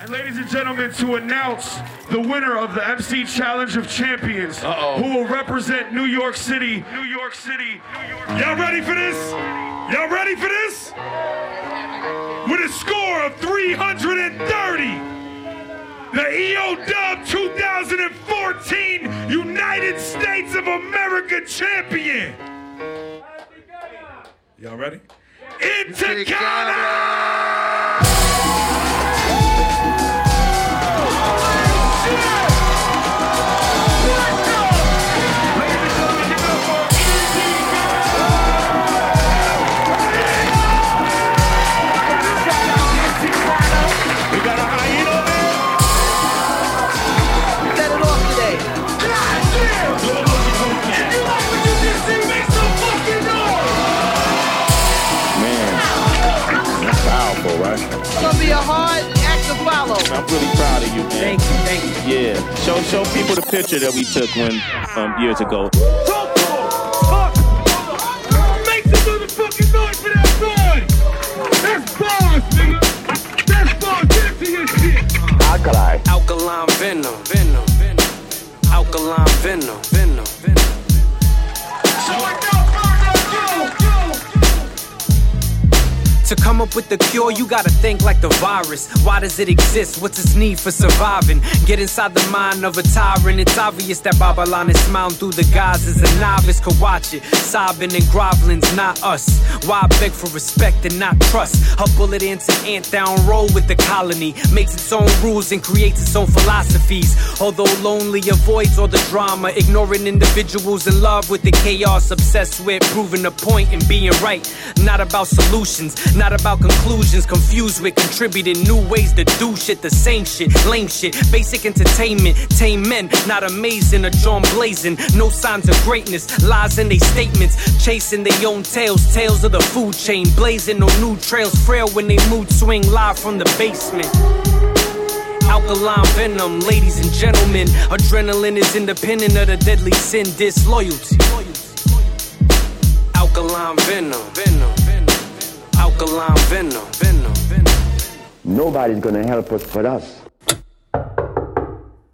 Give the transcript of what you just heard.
And ladies and gentlemen, to announce the winner of the MC Challenge of Champions, Uh-oh. who will represent New York City, New York City, New York Y'all ready for this? Y'all ready for this? With a score of 330, the EO Dub 2014 United States of America champion. Y'all ready? Intikana! Powerful, right? It's gonna be a hard act to follow. I'm really proud of you, man. Thank you, thank you. Yeah, show show people the picture that we took when um, years ago. To come up with the cure, you gotta think like the virus. Why does it exist? What's its need for surviving? Get inside the mind of a tyrant. It's obvious that Babylon is smiling through the guises. A novice could watch it, sobbing and groveling's not us. Why beg for respect and not trust? A bullet ants an ant down roll with the colony, makes its own rules and creates its own philosophies. Although lonely, avoids all the drama, ignoring individuals in love with the chaos, obsessed with proving a point and being right. Not about solutions, not about conclusions, confused with contributing new ways to do shit, the same shit, lame shit, basic entertainment, tame men, not amazing or John blazing, no signs of greatness, lies in they statements, chasing their own tails, tales of the food chain, blazing no new trails, frail when they mood swing live from the basement. Alkaline venom, ladies and gentlemen. Adrenaline is independent of the deadly sin, disloyalty. Alkaline venom, venom. Alkaline venom. Nobody's gonna help us but us.